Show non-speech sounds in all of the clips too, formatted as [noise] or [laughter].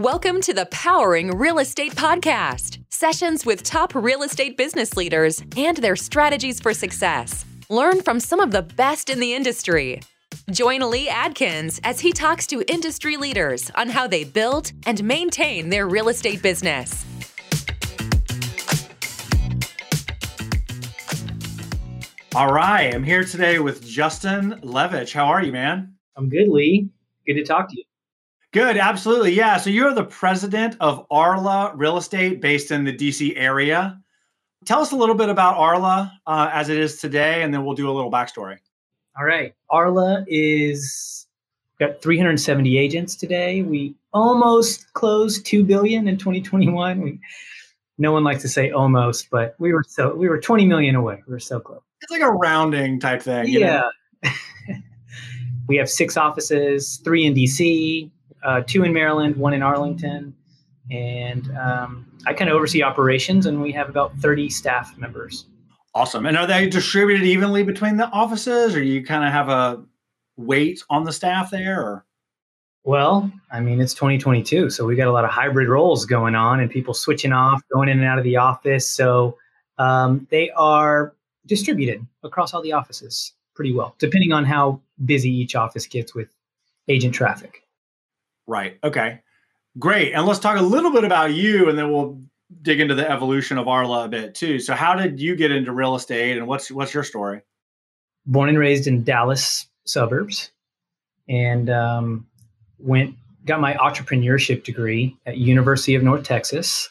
Welcome to the Powering Real Estate Podcast sessions with top real estate business leaders and their strategies for success. Learn from some of the best in the industry. Join Lee Adkins as he talks to industry leaders on how they build and maintain their real estate business. All right, I'm here today with Justin Levitch. How are you, man? I'm good, Lee. Good to talk to you. Good, absolutely. Yeah. So you're the president of Arla Real Estate based in the DC area. Tell us a little bit about Arla uh, as it is today, and then we'll do a little backstory. All right. Arla is got 370 agents today. We almost closed 2 billion in 2021. We no one likes to say almost, but we were so we were 20 million away. We were so close. It's like a rounding type thing. Yeah. [laughs] we have six offices, three in DC, uh, two in Maryland, one in Arlington, and um, I kind of oversee operations, and we have about 30 staff members. Awesome. And are they distributed evenly between the offices, or you kind of have a weight on the staff there? Or? Well, I mean, it's 2022, so we got a lot of hybrid roles going on, and people switching off, going in and out of the office. So um, they are distributed across all the offices pretty well, depending on how busy each office gets with agent traffic. Right. Okay. Great. And let's talk a little bit about you and then we'll dig into the evolution of Arla a bit too. So how did you get into real estate and what's what's your story? Born and raised in Dallas suburbs and um, went got my entrepreneurship degree at University of North Texas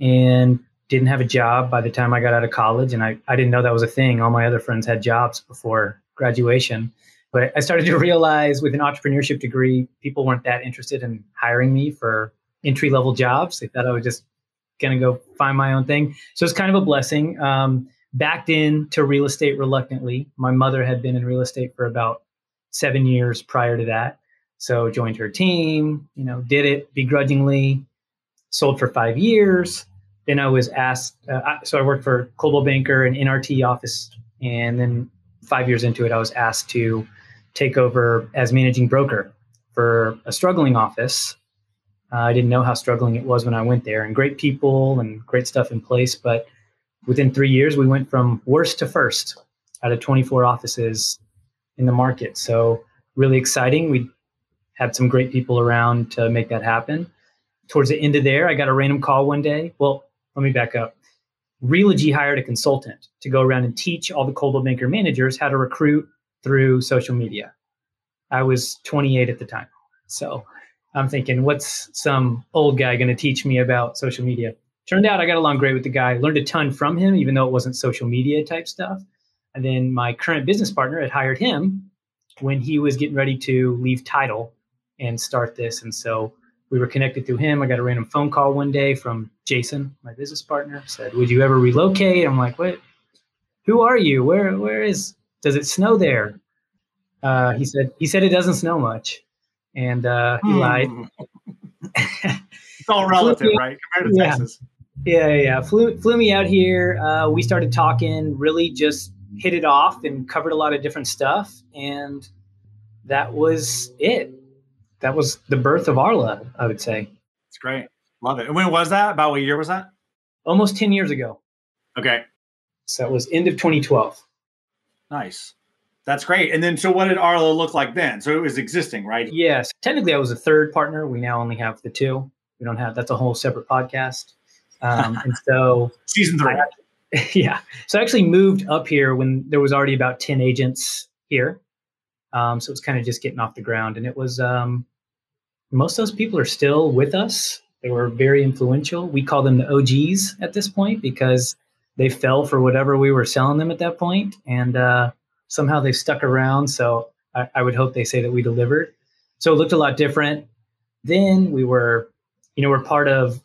and didn't have a job by the time I got out of college and I, I didn't know that was a thing. All my other friends had jobs before graduation. But I started to realize with an entrepreneurship degree, people weren't that interested in hiring me for entry level jobs. They thought I was just going to go find my own thing. So it's kind of a blessing. Um, backed into real estate reluctantly. My mother had been in real estate for about seven years prior to that. So joined her team, you know, did it begrudgingly, sold for five years. Then I was asked, uh, so I worked for Coldwell Banker and NRT office. And then five years into it, I was asked to take over as managing broker for a struggling office. Uh, I didn't know how struggling it was when I went there, and great people and great stuff in place. But within three years, we went from worst to first out of 24 offices in the market. So, really exciting. We had some great people around to make that happen. Towards the end of there, I got a random call one day. Well, let me back up. Realogy hired a consultant to go around and teach all the Coldwell Banker managers how to recruit through social media. I was 28 at the time. So I'm thinking, what's some old guy going to teach me about social media? Turned out I got along great with the guy, learned a ton from him, even though it wasn't social media type stuff. And then my current business partner had hired him when he was getting ready to leave title and start this. And so we were connected through him. I got a random phone call one day from Jason, my business partner, said, Would you ever relocate? I'm like, What? Who are you? Where where is does it snow there? Uh, he said he said it doesn't snow much, and uh, he hmm. lied. [laughs] it's all relative, right? Compared to yeah. Texas. Yeah, yeah. Flew flew me out here. Uh, we started talking. Really, just hit it off and covered a lot of different stuff, and that was it. That was the birth of Arla. I would say. It's great. Love it. And when was that? About what year was that? Almost ten years ago. Okay. So it was end of 2012. Nice. That's great. And then, so what did Arla look like then? So it was existing, right? Yes. Technically, I was a third partner. We now only have the two. We don't have, that's a whole separate podcast. Um, [laughs] and so, season three. [laughs] Yeah. So I actually moved up here when there was already about 10 agents here. Um, so it was kind of just getting off the ground. And it was, um, most of those people are still with us. They were very influential. We call them the OGs at this point because they fell for whatever we were selling them at that. And, uh, somehow they've stuck around. So I, I would hope they say that we delivered. So it looked a lot different. Then we were, you know, we're part of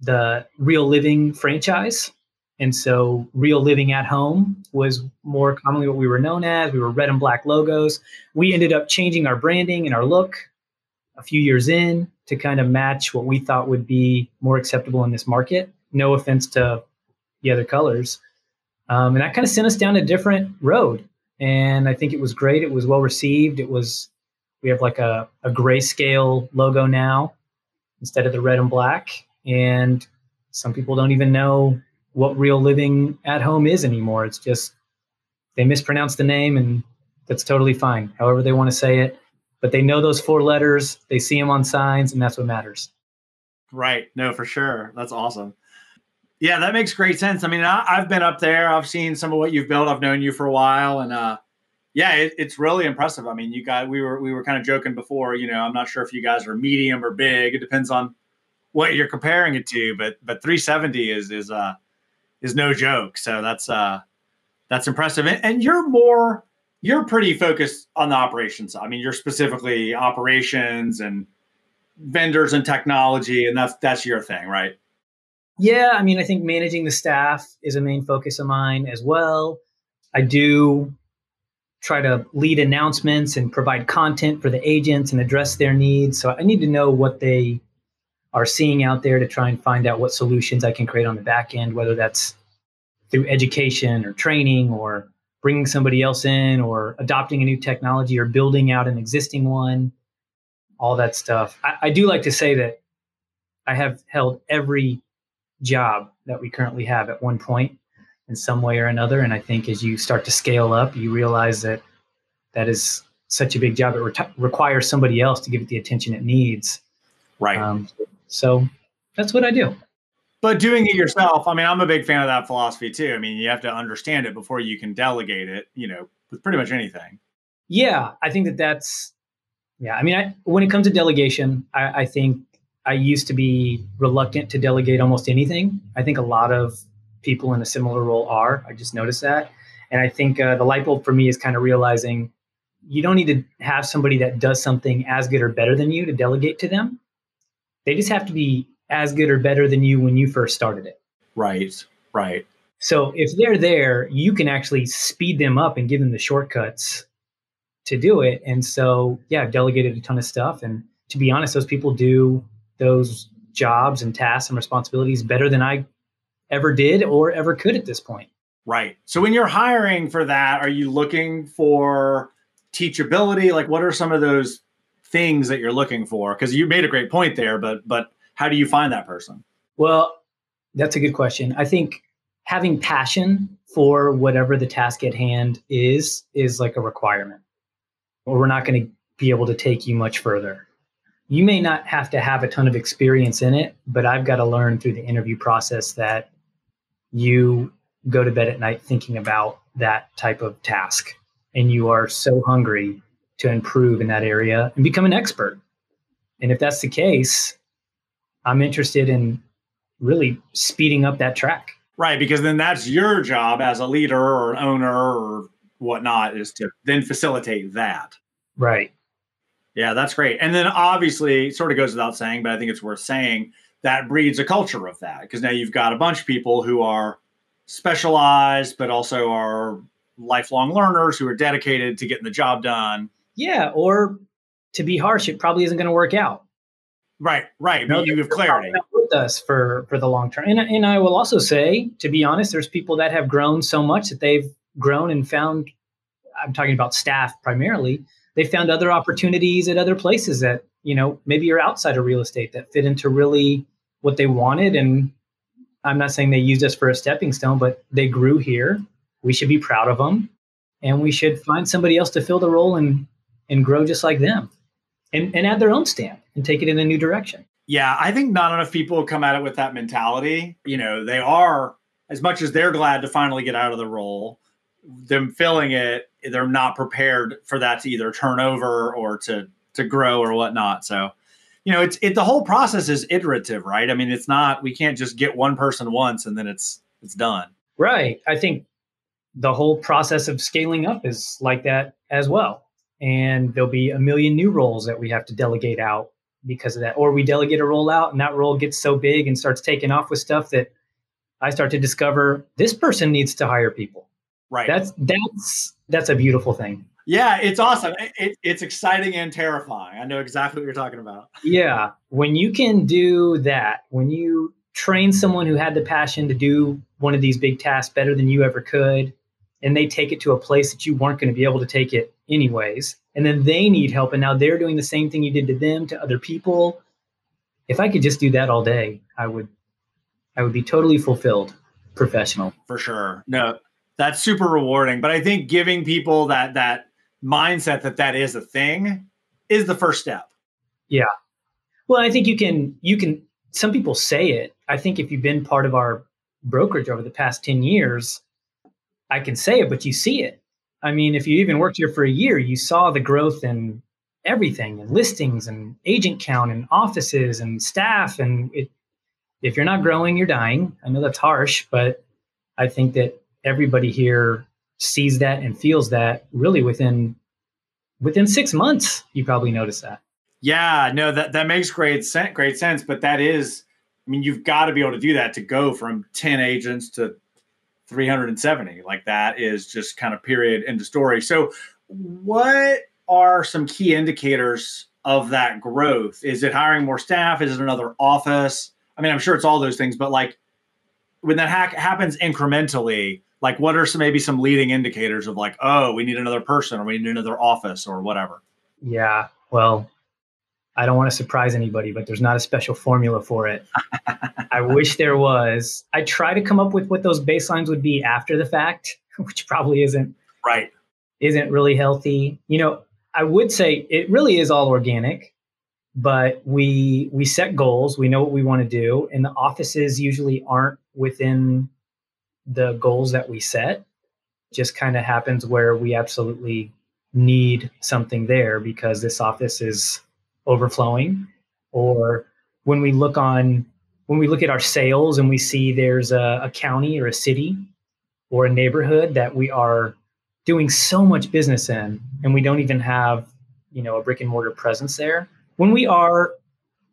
the Real Living franchise. And so Real Living at Home was more commonly what we were known as. We were red and black logos. We ended up changing our branding and our look a few years in to kind of match what we thought would be more acceptable in this market. No offense to the other colors. Um, and that kind of sent us down a different road and I think it was great. It was well received. It was we have like a, a grayscale logo now instead of the red and black. And some people don't even know what real living at home is anymore. It's just they mispronounce the name and that's totally fine, however they want to say it. But they know those four letters, they see them on signs, and that's what matters. Right. No, for sure. That's awesome. Yeah, that makes great sense. I mean, I, have been up there. I've seen some of what you've built. I've known you for a while, and uh, yeah, it, it's really impressive. I mean, you guys, we were we were kind of joking before. You know, I'm not sure if you guys are medium or big. It depends on what you're comparing it to, but but 370 is is uh is no joke. So that's uh that's impressive. And, and you're more you're pretty focused on the operations. I mean, you're specifically operations and vendors and technology, and that's that's your thing, right? Yeah, I mean, I think managing the staff is a main focus of mine as well. I do try to lead announcements and provide content for the agents and address their needs. So I need to know what they are seeing out there to try and find out what solutions I can create on the back end, whether that's through education or training or bringing somebody else in or adopting a new technology or building out an existing one, all that stuff. I, I do like to say that I have held every job that we currently have at one point in some way or another. And I think as you start to scale up, you realize that that is such a big job. It re- requires somebody else to give it the attention it needs. Right. Um, so that's what I do. But doing it yourself, I mean, I'm a big fan of that philosophy too. I mean, you have to understand it before you can delegate it, you know, with pretty much anything. Yeah, I think that that's, yeah. I mean, I, when it comes to delegation, I, I think I used to be reluctant to delegate almost anything. I think a lot of people in a similar role are. I just noticed that. And I think uh, the light bulb for me is kind of realizing you don't need to have somebody that does something as good or better than you to delegate to them. They just have to be as good or better than you when you first started it. Right, right. So if they're there, you can actually speed them up and give them the shortcuts to do it. And so, yeah, I've delegated a ton of stuff. And to be honest, those people do those jobs and tasks and responsibilities better than I ever did or ever could at this point. Right. So when you're hiring for that, are you looking for teachability? Like what are some of those things that you're looking for? Because you made a great point there, but but how do you find that person? Well, that's a good question. I think having passion for whatever the task at hand is is like a requirement. Or we're not going to be able to take you much further. You may not have to have a ton of experience in it, but I've got to learn through the interview process that you go to bed at night thinking about that type of task and you are so hungry to improve in that area and become an expert. And if that's the case, I'm interested in really speeding up that track. Right, because then that's your job as a leader or an owner or whatnot is to then facilitate that. Right. Yeah, that's great. And then obviously, sort of goes without saying, but I think it's worth saying that breeds a culture of that because now you've got a bunch of people who are specialized, but also are lifelong learners who are dedicated to getting the job done. Yeah, or to be harsh, it probably isn't going to work out. Right, right. No, you have clarity with us for for the long term. And and I will also say, to be honest, there's people that have grown so much that they've grown and found. I'm talking about staff primarily. They found other opportunities at other places that you know maybe you're outside of real estate that fit into really what they wanted. And I'm not saying they used us for a stepping stone, but they grew here. We should be proud of them, and we should find somebody else to fill the role and and grow just like them and, and add their own stamp and take it in a new direction. Yeah, I think not enough people come at it with that mentality. You know, they are as much as they're glad to finally get out of the role, them filling it, they're not prepared for that to either turn over or to to grow or whatnot. So, you know, it's it the whole process is iterative, right? I mean, it's not we can't just get one person once and then it's it's done. Right. I think the whole process of scaling up is like that as well and there'll be a million new roles that we have to delegate out because of that or we delegate a role out and that role gets so big and starts taking off with stuff that i start to discover this person needs to hire people right. That's that's that's a beautiful thing. Yeah it's awesome. It, it's exciting and terrifying. I know exactly what you're talking about. Yeah. When you can do that when you train someone who had the passion to do one of these big tasks better than you ever could and they take it to a place that you weren't going to be able to take it anyways and then they need help and now they're doing the same thing you did to them to other people if I could just do that all day, I would I would be totally fulfilled professional. For sure. No, that's super rewarding. But I think giving people that that mindset that that is a thing is the first step. Yeah. Well, I think you can you can some people say it. I think if you've been part of our brokerage over the past 10 years, I can say it, but you see it. I mean, if you even worked here for a year, you saw the growth in everything and listings and agent count and offices and staff. And it, if you're not growing, you're dying. I know that's harsh, but I think that everybody here sees that and feels that really within within six months. You probably notice that. Yeah, no, that that makes great sense. Great sense, but that is, I mean, you've got to be able to do that to go from ten agents to 370. Like that is just kind of period end of story. So, what are some key indicators of that growth? Is it hiring more staff? Is it another office? I mean, I'm sure it's all those things, but like when that ha- happens incrementally, like what are some maybe some leading indicators of like, oh, we need another person or we need another office or whatever? Yeah. Well, I don't want to surprise anybody, but there's not a special formula for it. [laughs] I wish there was. I try to come up with what those baselines would be after the fact, [laughs] which probably isn't right. Isn't really healthy. You know, I would say it really is all organic, but we we set goals, we know what we want to do, and the offices usually aren't within the goals that we set. Just kind of happens where we absolutely need something there because this office is overflowing or when we look on when we look at our sales and we see there's a, a, county or a city or a neighborhood that we are doing so much business in and we don't even have you know a brick and mortar presence there when we are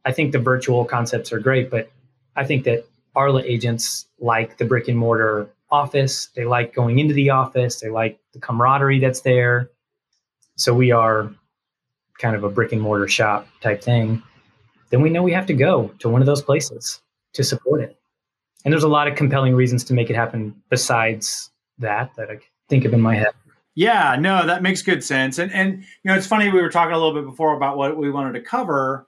i think the virtual concepts are great but i think that arla agents like the brick and mortar office they like going into the office they like the camaraderie that's there so we are kind of a brick and mortar shop type thing, then we know we have to go to one of those places to support it. And there's a lot of compelling reasons to make it happen besides that that I think of in my head. Yeah, no, that makes good sense. And and you know, it's funny we were talking a little bit before about what we wanted to cover.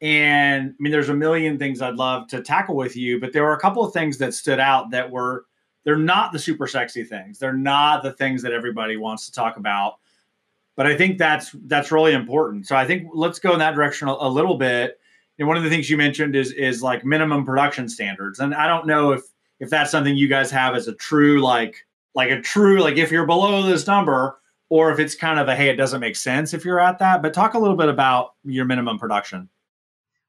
And I mean, there's a million things I'd love to tackle with you, but there were a couple of things that stood out that were they're not the super sexy things. They're not the things that everybody wants to talk about but I think that's that's really important. So I think let's go in that direction a, a little bit. And one of the things you mentioned is is like minimum production standards, and I don't know if if that's something you guys have as a true like like a true like if you're below this number or if it's kind of a hey it doesn't make sense if you're at that but talk a little bit about your minimum production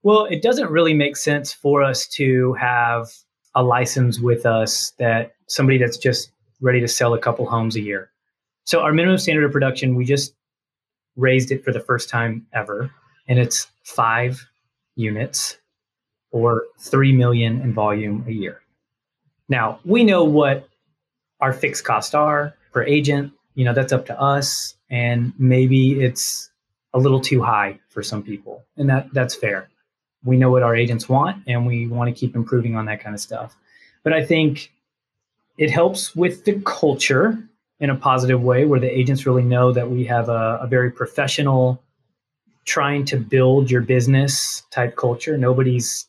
well it doesn't really make sense for us to have a license with us that somebody that's just ready to sell a couple homes a year so our minimum standard of production we just raised it for the first time ever, and it's five units or 3 million in volume a year. Now, we know what our fixed costs are per agent, you know, that's up to us and maybe it's a little too high for some people, and that that's fair. We know what our agents want and we want to keep improving on that kind of stuff. But I think it helps with the culture in a positive way where the agents really know that we have a, a very professional trying to build your business type culture. Nobody's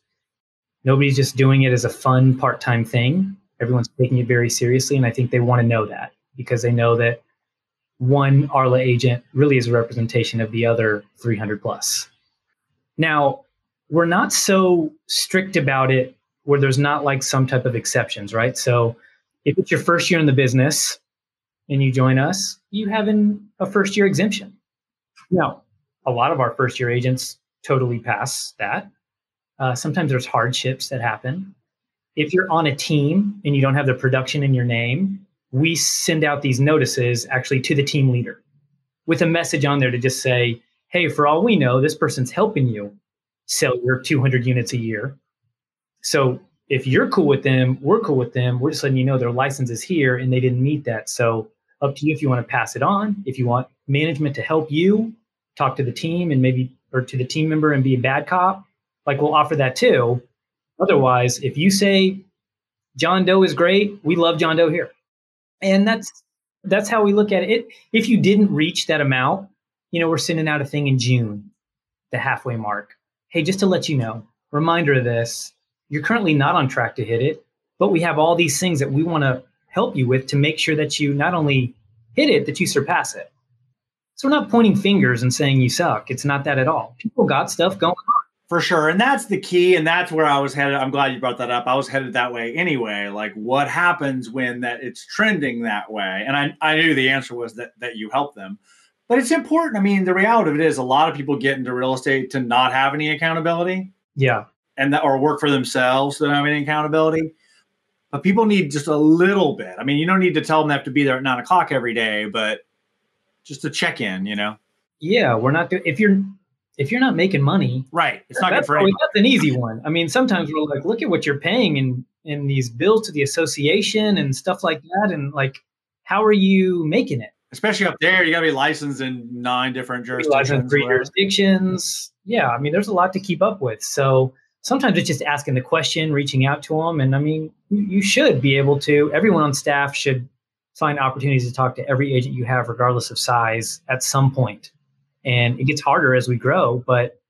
nobody's just doing it as a fun part-time thing. Everyone's taking it very seriously and i think they want to know that because they know that one arla agent really is a representation of the other 300 plus. Now we're not so strict about it where there's not like some type of exceptions right so if it's your first year in the business and you join us, you have an, a first year exemption. Now, a lot of our first year agents totally pass that. Uh, sometimes there's hardships that happen. If you're on a team and you don't have the production in your name, we send out these notices actually to the team leader with a message on there to just say, hey, for all we know, this person's helping you sell your 200 units a year. So if you're cool with them, we're cool with them. We're just letting you know their license is here and they didn't meet that. So up to you if you want to pass it on. If you want management to help you talk to the team and maybe or to the team member and be a bad cop, like we'll offer that too. Otherwise, if you say John Doe is great, we love John Doe here. And that's that's how we look at it. If you didn't reach that amount, you know, we're sending out a thing in June, the halfway mark. Hey, just to let you know, reminder of this you're currently not on track to hit it, but we have all these things that we want to help you with to make sure that you not only hit it, that you surpass it. So we're not pointing fingers and saying you suck. It's not that at all. People got stuff going on. For sure. And that's the key. And that's where I was headed. I'm glad you brought that up. I was headed that way anyway. Like what happens when that it's trending that way? And I, I knew the answer was that that you help them. But it's important. I mean, the reality of it is a lot of people get into real estate to not have any accountability. Yeah. And that or work for themselves to not have any accountability. But people need just a little bit. I mean, you don't need to tell them they have to be there at nine o'clock every day, but just a check in, you know? Yeah, we're not. If you're if you're not making money, right? It's not good for anyone. That's an easy one. I mean, sometimes we're like, look at what you're paying in in these bills to the association and stuff like that, and like, how are you making it? Especially up there, you got to be licensed in nine different jurisdictions. Three jurisdictions. Yeah, I mean, there's a lot to keep up with. So sometimes it's just asking the question, reaching out to them, and I mean, you should be able to. Everyone on staff should find opportunities to talk to every agent you have, regardless of size, at some point. point and it gets harder as we grow, but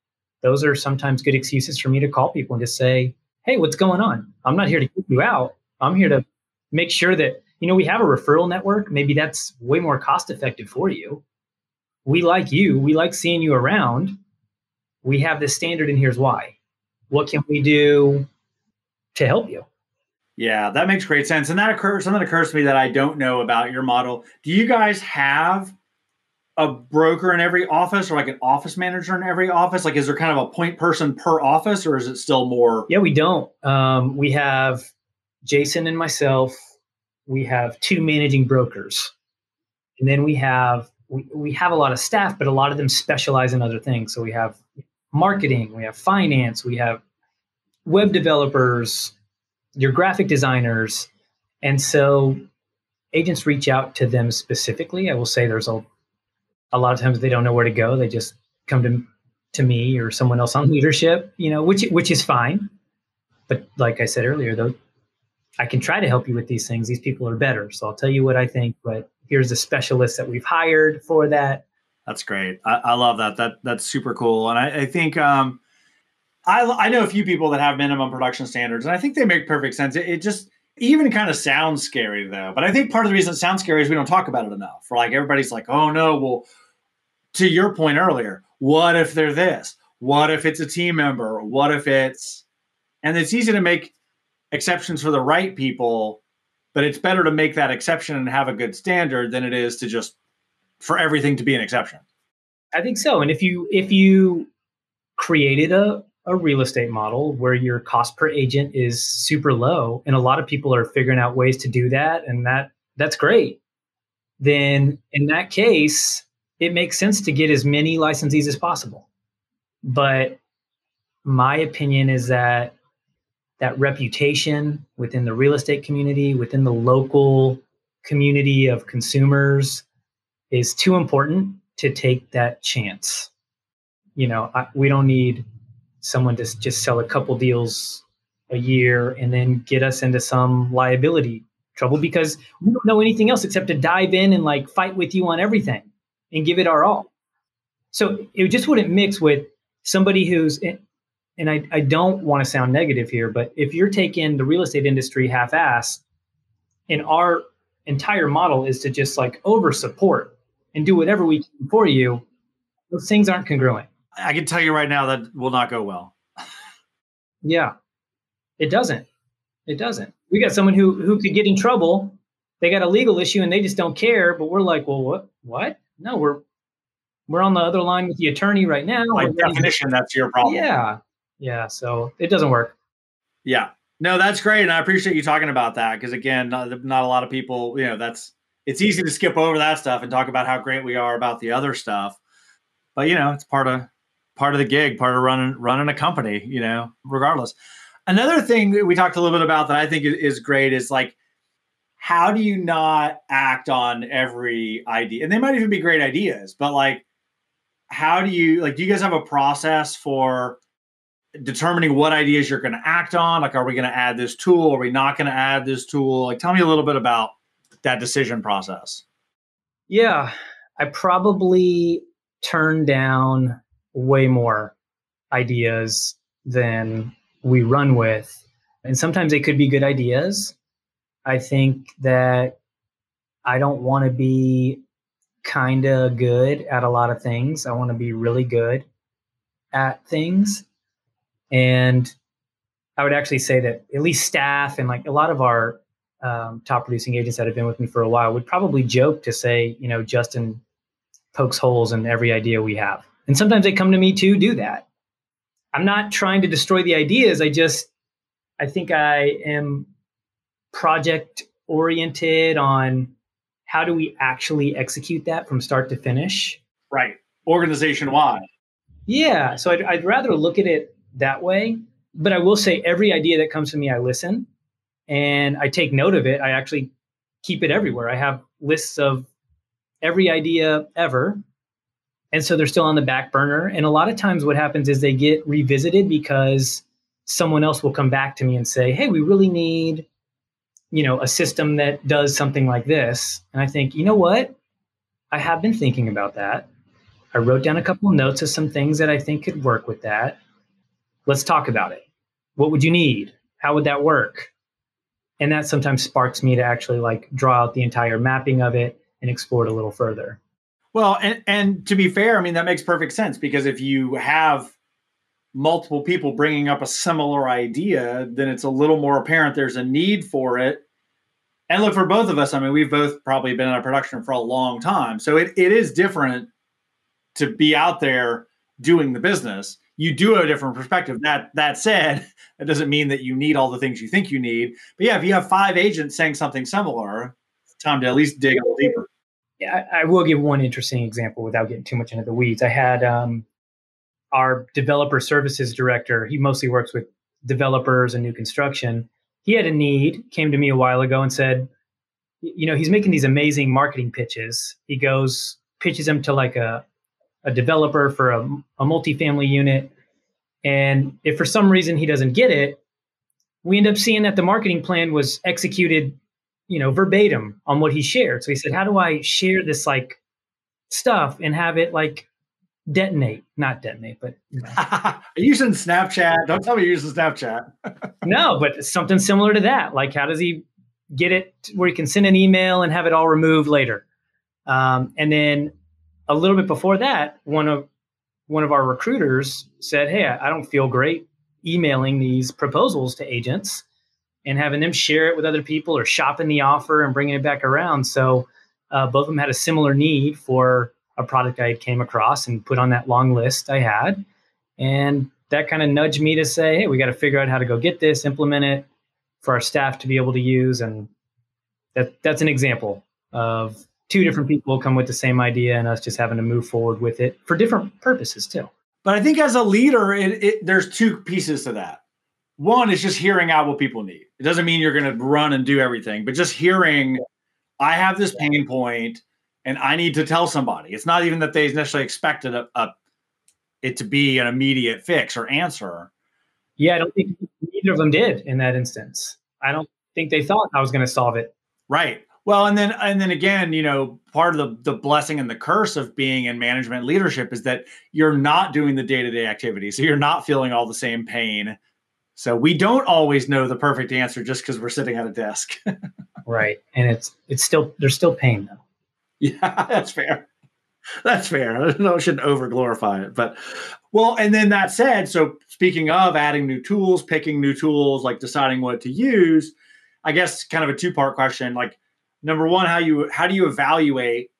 those are sometimes good excuses for me to call people and just say, hey, what's going on? I'm not here to keep you out. I'm here to make sure that, you know, we have a referral network. Maybe that's way more cost effective for you. We like you. We like seeing you around. We have this standard, and here's why. What can we do to help you? Yeah, that makes great sense. And that occurs something occurs to me that I don't know about your model. Do you guys have a broker in every office or like an office manager in every office? Like, is there kind of a point person per office or is it still more? Yeah, we don't. Um, we have Jason and myself. We have two managing brokers. And then we have we, we have a lot of staff, but a lot of them specialize in other things. So we have marketing, we have finance, we have web developers, your graphic designers. And so agents reach out to them specifically. I will say there's a a lot of times they don't know where to go. They just come to to me or someone else on leadership, you know, which which is fine. But like I said earlier, though, I can try to help you with these things. These people are better, so I'll tell you what I think. But here's a specialist that we've hired for that. That's great. I, I love that. That that's super cool. And I, I think um, I I know a few people that have minimum production standards, and I think they make perfect sense. It, it just even kind of sounds scary though. But I think part of the reason it sounds scary is we don't talk about it enough. For like everybody's like, oh no, well, to your point earlier, what if they're this? What if it's a team member? What if it's and it's easy to make exceptions for the right people, but it's better to make that exception and have a good standard than it is to just for everything to be an exception. I think so. And if you if you created a a real estate model where your cost per agent is super low and a lot of people are figuring out ways to do that and that that's great then in that case it makes sense to get as many licensees as possible but my opinion is that that reputation within the real estate community within the local community of consumers is too important to take that chance you know I, we don't need someone to just sell a couple deals a year and then get us into some liability trouble because we don't know anything else except to dive in and like fight with you on everything and give it our all. So it just wouldn't mix with somebody who's, eh, and I, I don't want to sound negative here, but if you're taking the real estate industry half ass and our entire model is to just like over support and do whatever we can for you, those things aren't congruent. I can tell you right now that will not go well. [laughs] yeah, it doesn't. It doesn't. We got someone who who could get in trouble. They got a legal issue and they just don't care. But we're like, well, what? What? No, we're we're on the other line with the attorney right now. By definition, that's your problem. Yeah, yeah. So it doesn't work. Yeah. No, that's great, and I appreciate you talking about that because again, not, not a lot of people, you know, that's it's easy to skip over that stuff and talk about how great we are about the other stuff. But you know, it's part of part of the gig, part of running running a company, you know, regardless. Another thing that we talked a little bit about that I think is great is like how do you not act on every idea? And they might even be great ideas, but like how do you like do you guys have a process for determining what ideas you're going to act on? Like are we going to add this tool? Are we not going to add this tool? Like tell me a little bit about that decision process. Yeah, I probably turn down way more ideas than we run with. And sometimes they could be good ideas. I think that I don't want to be kind of good at a lot of things. I want to be really good at things. And I would actually say that at least staff and like a lot of our um, top producing agents that have been with me for a while would probably joke to say, you know, Justin pokes holes in every idea we have. And sometimes they come to me to do that. I'm not trying to destroy the ideas. I just, I think I am project oriented on how do we actually execute that from start to finish. Right. Organization wide. Yeah. So I'd, I'd rather look at it that way. But I will say every idea that comes to me, I listen and I take note of it. I actually keep it everywhere. I have lists of every idea ever and so they're still on the back burner. And a lot of times what happens is they get revisited because someone else will come back to me and say, Hey, we really need, you know, a system that does something like this. And I think, you know what? I have been thinking about that. I wrote down a couple of notes of some things that I think could work with that. Let's talk about it. What would you need? How would that work? And that sometimes sparks me to actually like draw out the entire mapping of it and explore it a little further. Well, and and to be fair, I mean that makes perfect sense because if you have multiple people bringing up a similar idea, then it's a little more apparent there's a need for it. And look for both of us, I mean, we've both probably been in production for a long time. So it, it is different to be out there doing the business. You do have a different perspective. That that said, [laughs] it doesn't mean that you need all the things you think you need. But yeah, if you have five agents saying something similar, it's time to at least dig a little deeper. I, I, will give one interesting example without getting too much into the weeds. I had um, our developer services director. He mostly works with developers and new construction. He had a need, came to me a while ago and said, you know, he's making these amazing marketing pitches. He goes, pitches them to like a, a developer for a, a multifamily unit. And if for some reason he doesn't get it, we end up seeing that the marketing plan was executed you know, verbatim on what he shared. So he said, How do I share this like stuff and have it like detonate? Not detonate, but you know. [laughs] using Snapchat. Don't tell me you're using Snapchat. [laughs] no, but something similar to that. Like, how does he get it where he can send an email and have it all removed later? Um, and then a little bit before that, one of one of our recruiters said, Hey, I don't feel great emailing these proposals to agents and having them share it with other people or shopping the offer and bringing it back around. So uh, both of them had a similar need for a product I came across and put on that long list I had. And that kind of nudged me to say, hey, we got to figure out how to go get this, implement it for our staff to be able to use. And that that's an example of two different people come with the same idea and us just having to move forward with it for different purposes too. But I think as a leader, it, it, there's two pieces to that one is just hearing out what people need. It doesn't mean you're going to run and do everything, but just hearing, I have this pain point and I need to tell somebody. It's not even that they necessarily expected a, a it to be an immediate fix or answer. Yeah, I don't think either of them did in that instance. I don't think they thought I was going to solve it. Right. Well, and then and then again, you know, part of the the blessing and the curse of being in management leadership is that you're not doing the day-to-day activity. So you're not feeling all the same pain so we don't always know the perfect answer just because we're sitting at a desk. [laughs] right. And it's it's still there's still pain though. Yeah, [laughs] that's fair. That's fair. I shouldn't over glorify it. But well, and then that said, so speaking of adding new tools, picking new tools, like deciding what to use, I guess kind of a two-part question. Like number one, how you how do you evaluate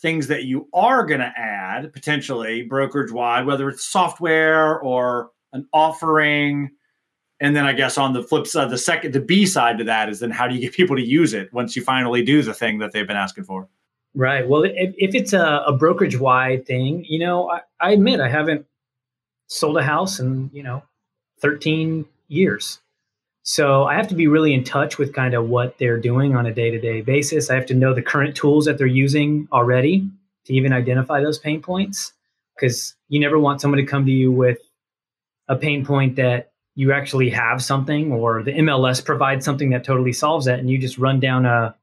things that you are going to add potentially brokerage wide, whether it's software or an offering and then I guess on the flip side, the second, the B side to that is then how do you get people to use it once you finally do the thing that they've been asking for? Right. Well, if, if it's a, a brokerage wide thing, you know, I, I admit I haven't sold a house in, you know, 13 years. So I have to be really in touch with kind of what they're doing on a day to day basis. I have to know the current tools that they're using already to even identify those pain points because you never want someone to come to you with a pain point that you actually have something or the MLS provides something that totally solves that and you just run down a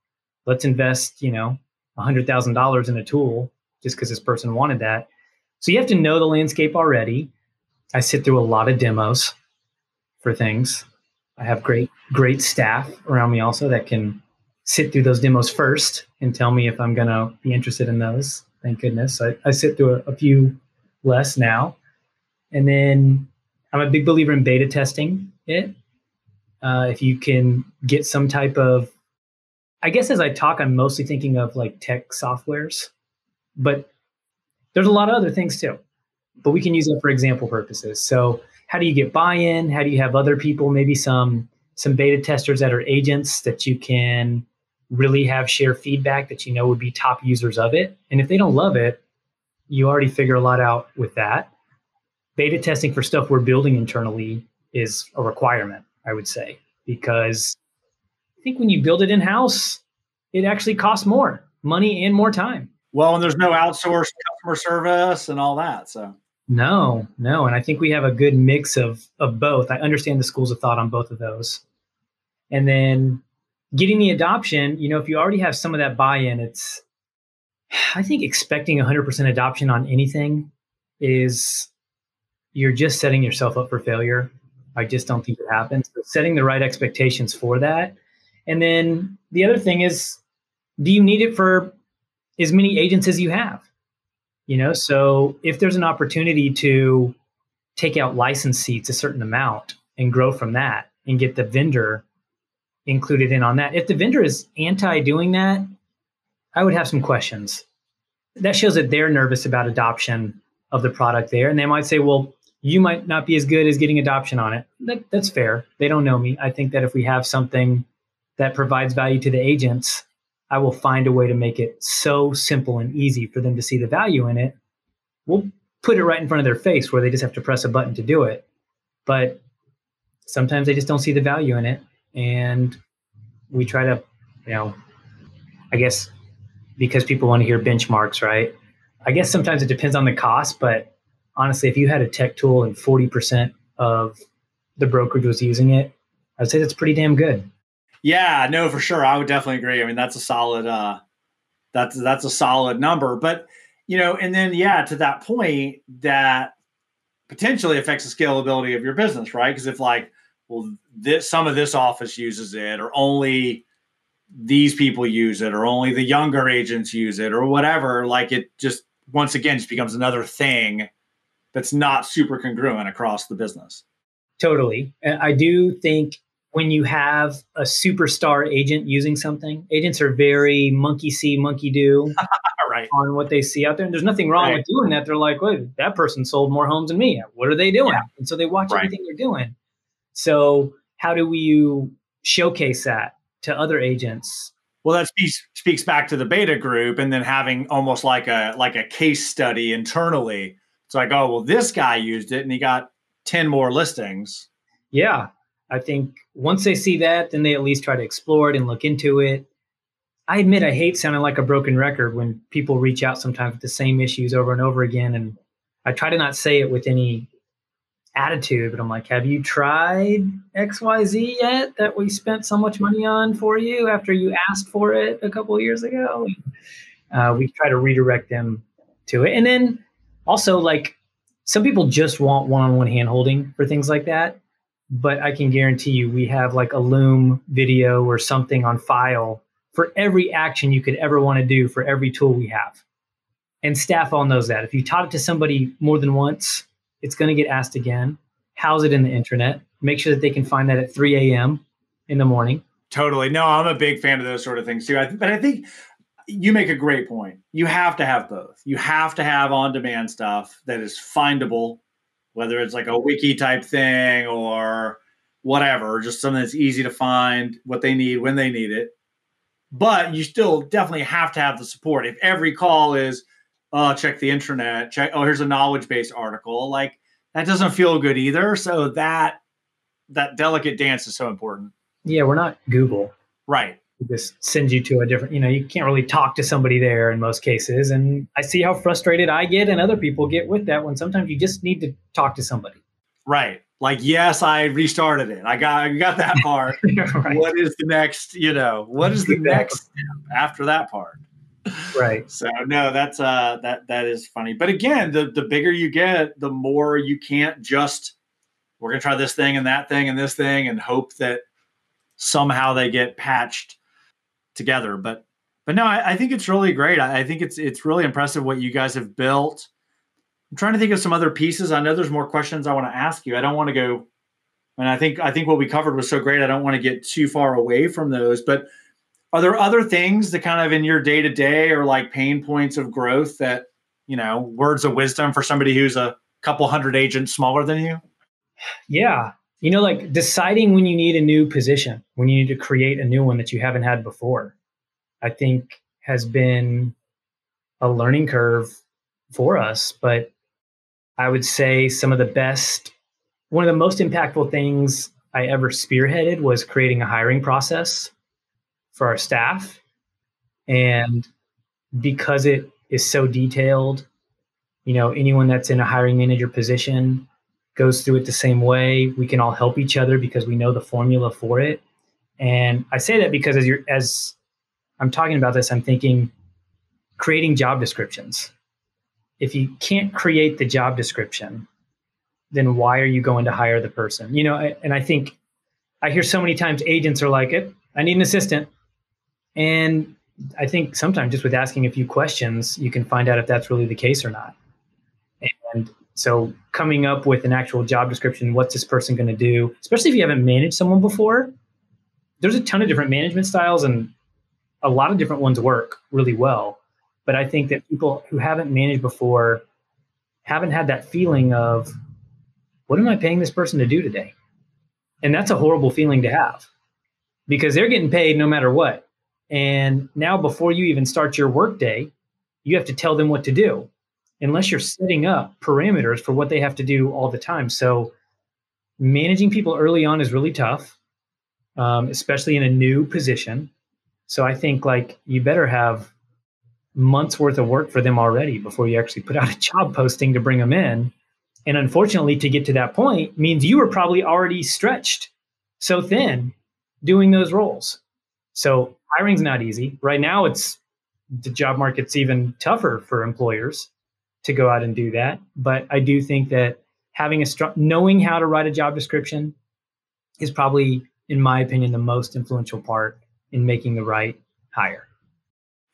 let's invest, you know, $100,000 in a tool just because this person wanted that. So you have to know the landscape already. I sit through a lot of demos for things. I have great, great staff around me also that can sit through those demos first and tell me if I'm going to be interested in those. Thank goodness. I, I sit through a, a few less now. And then I'm a big believer in beta testing it. Uh, if you can get some type of, I guess as I talk, I'm mostly thinking of like tech softwares, but there's a lot of other things too. But we can use it for example purposes. So how do you get buy-in? How do you have other people, maybe some some beta testers that are agents that you can really have share feedback that you know would be top users of it. And if they don't love it, you already figure a lot out with that. Beta testing for stuff we're building internally is a requirement, I would say, because I think when you build it in house, it actually costs more money and more time. Well, and there's no outsourced customer service and all that. So no, no, and I think we have a good mix of of both. I understand the schools of thought on both of those, and then getting the adoption. You know, if you already have some of that buy-in, it's I think expecting 100% adoption on anything is you're just setting yourself up for failure. I just don't think it happens. Setting the right expectations for that. And then the other thing is, do you need it for as many agents as you have? You know, so if there's an opportunity to take out license seats a certain amount and grow from that and get the vendor included in on that. If the vendor is anti doing that, I would have some questions. That shows that they're nervous about adoption of the product there. And they might say, well, you might not be as good as getting adoption on it. That, that's fair. They don't know me. I think that if we have something that provides value to the agents, I will find a way to make it so simple and easy for them to see the value in it. We'll put it right in front of their face where they just have to press a button to do it. But sometimes they just don't see the value in it. And we try to, you know, I guess because people want to hear benchmarks, right? I guess sometimes it depends on the cost, but honestly, if you had a tech tool and 40% of the brokerage was using it, I'd say that's pretty damn good. Yeah, no, for sure. I would definitely agree. I mean, that's a solid uh that's that's a solid number. But you know, and then yeah, to that point, that potentially affects the scalability of your business, right? Because if like, well, this some of this office uses it, or only these people use it, or only the younger agents use it, or whatever, like it just once again just becomes another thing that's not super congruent across the business. Totally. And I do think when you have a superstar agent using something, agents are very monkey see, monkey do [laughs] right. on what they see out there. And there's nothing wrong right. with doing that. They're like, wait, that person sold more homes than me. What are they doing? Yeah. And so they watch right. everything they're doing. So how do we showcase that to other agents? Well, that speaks speaks back to the beta group, and then having almost like a like a case study internally. It's like, oh, well, this guy used it, and he got ten more listings. Yeah, I think once they see that, then they at least try to explore it and look into it. I admit I hate sounding like a broken record when people reach out sometimes with the same issues over and over again. And I try to not say it with any attitude, but I'm like, have you tried XYZ yet that we spent so much money on for you after you asked for it a couple years ago? Uh, we try to redirect them to it. And then also, like, some people just want one on one hand holding for things like that but I can guarantee you we have like a Loom video or something on file for every action you could ever want to do for every tool we have. And staff all knows that. If you taught it to somebody more than once, it's going to get asked again. How's it in the internet. Make sure that they can find that at 3 a.m. in the morning. Totally. No, I'm a big fan of those sort of things too. I th- but I think you make a great point. You have to have both. You have to have on demand stuff that is findable whether it's like a wiki type thing or whatever, just something that's easy to find what they need when they need it. But you still definitely have to have the support. If every call is, oh, check the internet, check, oh, here's a knowledge based article, like that doesn't feel good either. So that that delicate dance is so important. Yeah, we're not Google. Right just sends you to a different you know you can't really talk to somebody there in most cases. And i see how frustrated i get and other people get with that when sometimes you just need to talk to somebody. Right. Like yes i restarted it. I got i got that part. [laughs] Right. what is the next you know what is the next after that part? Right. [laughs] So no, that's uh that that is funny. But again, the the bigger you get, the more you can't just we're gonna try this thing and that thing and this thing and hope that somehow they get patched together. But but no, I, I think it's really great. I, I think it's it's really impressive what you guys have built. I'm trying to think of some other pieces. I know there's more questions I want to ask you. I don't want to go and I think I think what we covered was so great. I don't want to get too far away from those, but are there other things that kind of in your day to day or like pain points of growth that you know words of wisdom for somebody who's a couple hundred agents smaller than you? Yeah, you know, like deciding when you need a new position, when you need to create a new one that you haven't had before, I think has been a learning curve for us. But I would say some of the best one of the most impactful things I ever spearheaded was creating a hiring process for our staff. And because it is so detailed, you know, anyone that's in a hiring manager position goes through it the same way. We can all help each other because we know the formula for it. And I say that because as you're as I'm talking about this, I'm thinking creating job descriptions. If you can't create the job description, then why are you going to hire the person? You know, and I think I hear so many times agents are like, "It, I need an assistant. And I think sometimes just with asking a few questions, you can find out if that's really the case or not. And so coming up with an actual job description, what's this person going to do, especially if you haven't managed someone before, there's a ton of different management styles and a lot of different ones work really well. But I think that people who haven't managed before haven't had that feeling of, what am I paying this person to do today? And that's a horrible feeling to have because they're getting paid no matter what. And now, before you even start your workday, you have to tell them what to do, unless you're setting up parameters for what they have to do all the time. So, managing people early on is really tough, um, especially in a new position. So, I think like you better have months worth of work for them already before you actually put out [laughs] a job posting to bring them in and unfortunately, to get to that point means you were probably already stretched so thin doing those roles. So hiring's not easy. Right now, it's the job market's even tougher for employers to go out and do that. But I do think that having a strong, knowing how to write a job description is probably, in my opinion, the most influential part in making the right hire.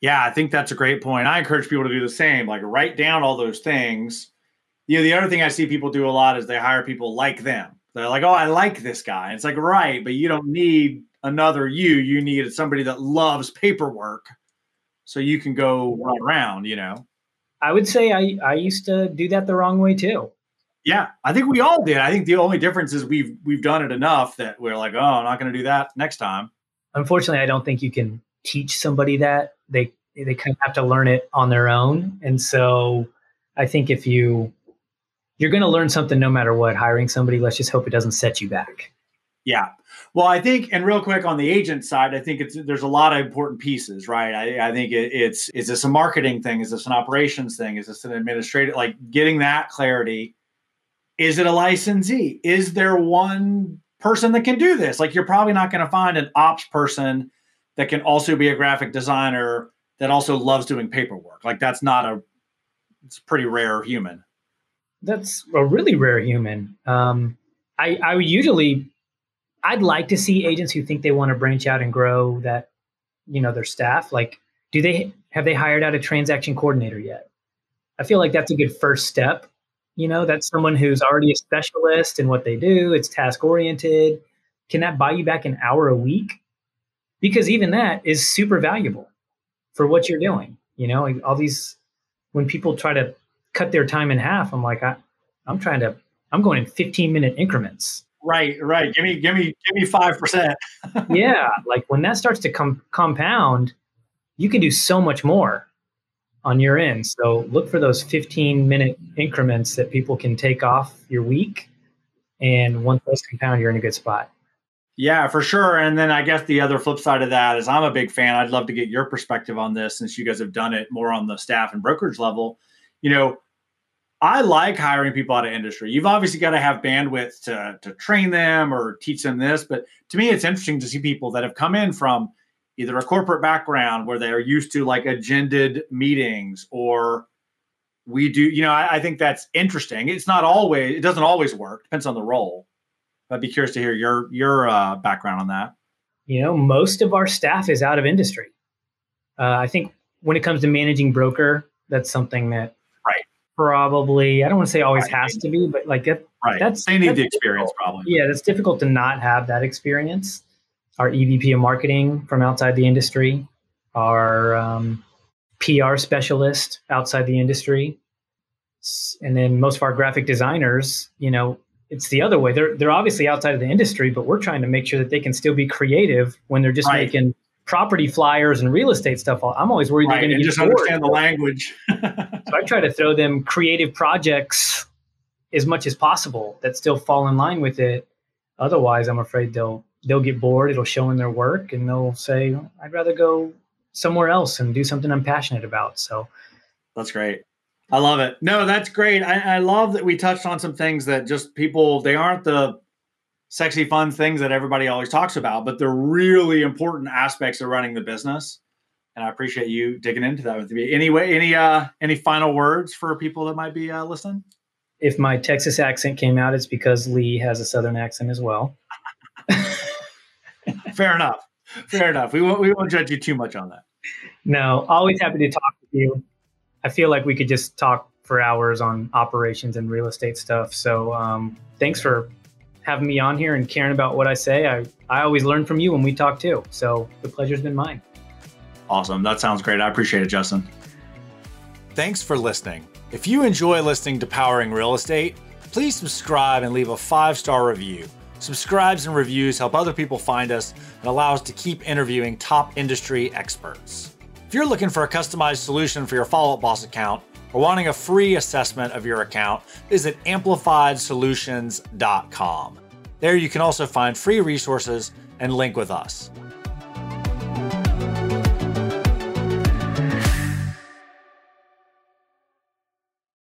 Yeah, I think that's a great point. I encourage people to do the same, like write down all those things you know, the other thing I see people do a lot is they hire people like them. They're like, oh, I like this guy. It's like, right, but you don't need another you. You need somebody that loves paperwork so you can go run around, you know? I would say I, I used to do that the wrong way too. Yeah, I think we all did. I think the only difference is we've we've done it enough that we're like, oh, I'm not going to do that next time. Unfortunately, I don't think you can teach somebody that. They they kind of have to learn it on their own. And so I think if you you're going to learn something no matter what. Hiring somebody, let's just hope it doesn't set you back. Yeah. Well, I think, and real quick on the agent side, I think it's there's a lot of important pieces, right? I, I think it, it's is this a marketing thing? Is this an operations thing? Is this an administrative? Like getting that clarity. Is it a licensee? Is there one person that can do this? Like you're probably not going to find an ops person that can also be a graphic designer that also loves doing paperwork. Like that's not a it's pretty rare human that's a really rare human. Um, I, I usually, I'd like to see agents who think they want to branch out and grow that, you know, their staff. Like, do they have they hired out a transaction coordinator yet? I feel like that's a good first step. You know, that's someone who's already a specialist in what they do. It's task oriented. Can that buy you back an hour a week? Because even that is super valuable for what you're doing. You know, all these when people try to cut their time in half. I'm like, I, I'm trying to, I'm going in 15 minute increments. Right, right. Give me, give me, give me five percent. [laughs] yeah, like when that starts to come compound, you can do so much more on your end. So look for those 15 minute increments that people can take off your week, and once those compound, you're in a good spot. Yeah, for sure. And then I guess the other flip side of that is I'm a big fan. I'd love to get your perspective on this since you guys have done it more on the staff and brokerage level. You know, I like hiring people out of industry. You've obviously got to have bandwidth to, to train them or teach them this, but to me, it's interesting to see people that have come in from either a corporate background where they're used to like agended meetings or we do, you know, I, I think that's interesting. It's not always, it doesn't always work, depends on the role. I'd be curious to hear your your uh, background on that. You know, most of our staff is out of industry. Uh, I think when it comes to managing broker, that's something that probably I don't want to say always right. has to be, but like that, right. That's they need that's the experience probably. Yeah, it's difficult to not have that experience. Our EVP of marketing from outside the industry, our um, PR specialist outside the industry, and then most of our graphic designers, you know, it's the other way. They're they're obviously outside of the industry, but we're trying to make sure that they can still be creative when they're just right. making property flyers and real estate stuff. I'm always worried right. they're going to just understand the language. [laughs] so I try to throw them creative projects as much as possible that still fall in line with it. Otherwise, I'm afraid they'll they'll get bored. It'll show in their work, and they'll say, "I'd rather go somewhere else and do something I'm passionate about." So that's great. I love it. No, that's great. I, I, love that we touched on some things that just people they aren't the sexy fun things that everybody always talks about, but they're really important aspects of running the business. And I appreciate you digging into that with me. Anyway, any uh any final words for people that might be uh, listening? If my Texas accent came out, it's because Lee has a Southern accent as well. [laughs] Fair enough. Fair enough. We won't we won't judge you too much on that. No, always happy to talk with you. I feel like we could just talk for hours on operations and real estate stuff. So um, thanks for having me on here and caring about what I say. I, I always learn from you when we talk too. So the pleasure's been mine. Awesome. That sounds great. I appreciate it, Justin. Thanks for listening. If you enjoy listening to Powering Real Estate, please subscribe and leave a five star review. Subscribes and reviews help other people find us and allow us to keep interviewing top industry experts. If you're looking for a customized solution for your Follow Up Boss account or wanting a free assessment of your account, visit amplifiedsolutions.com. There you can also find free resources and link with us.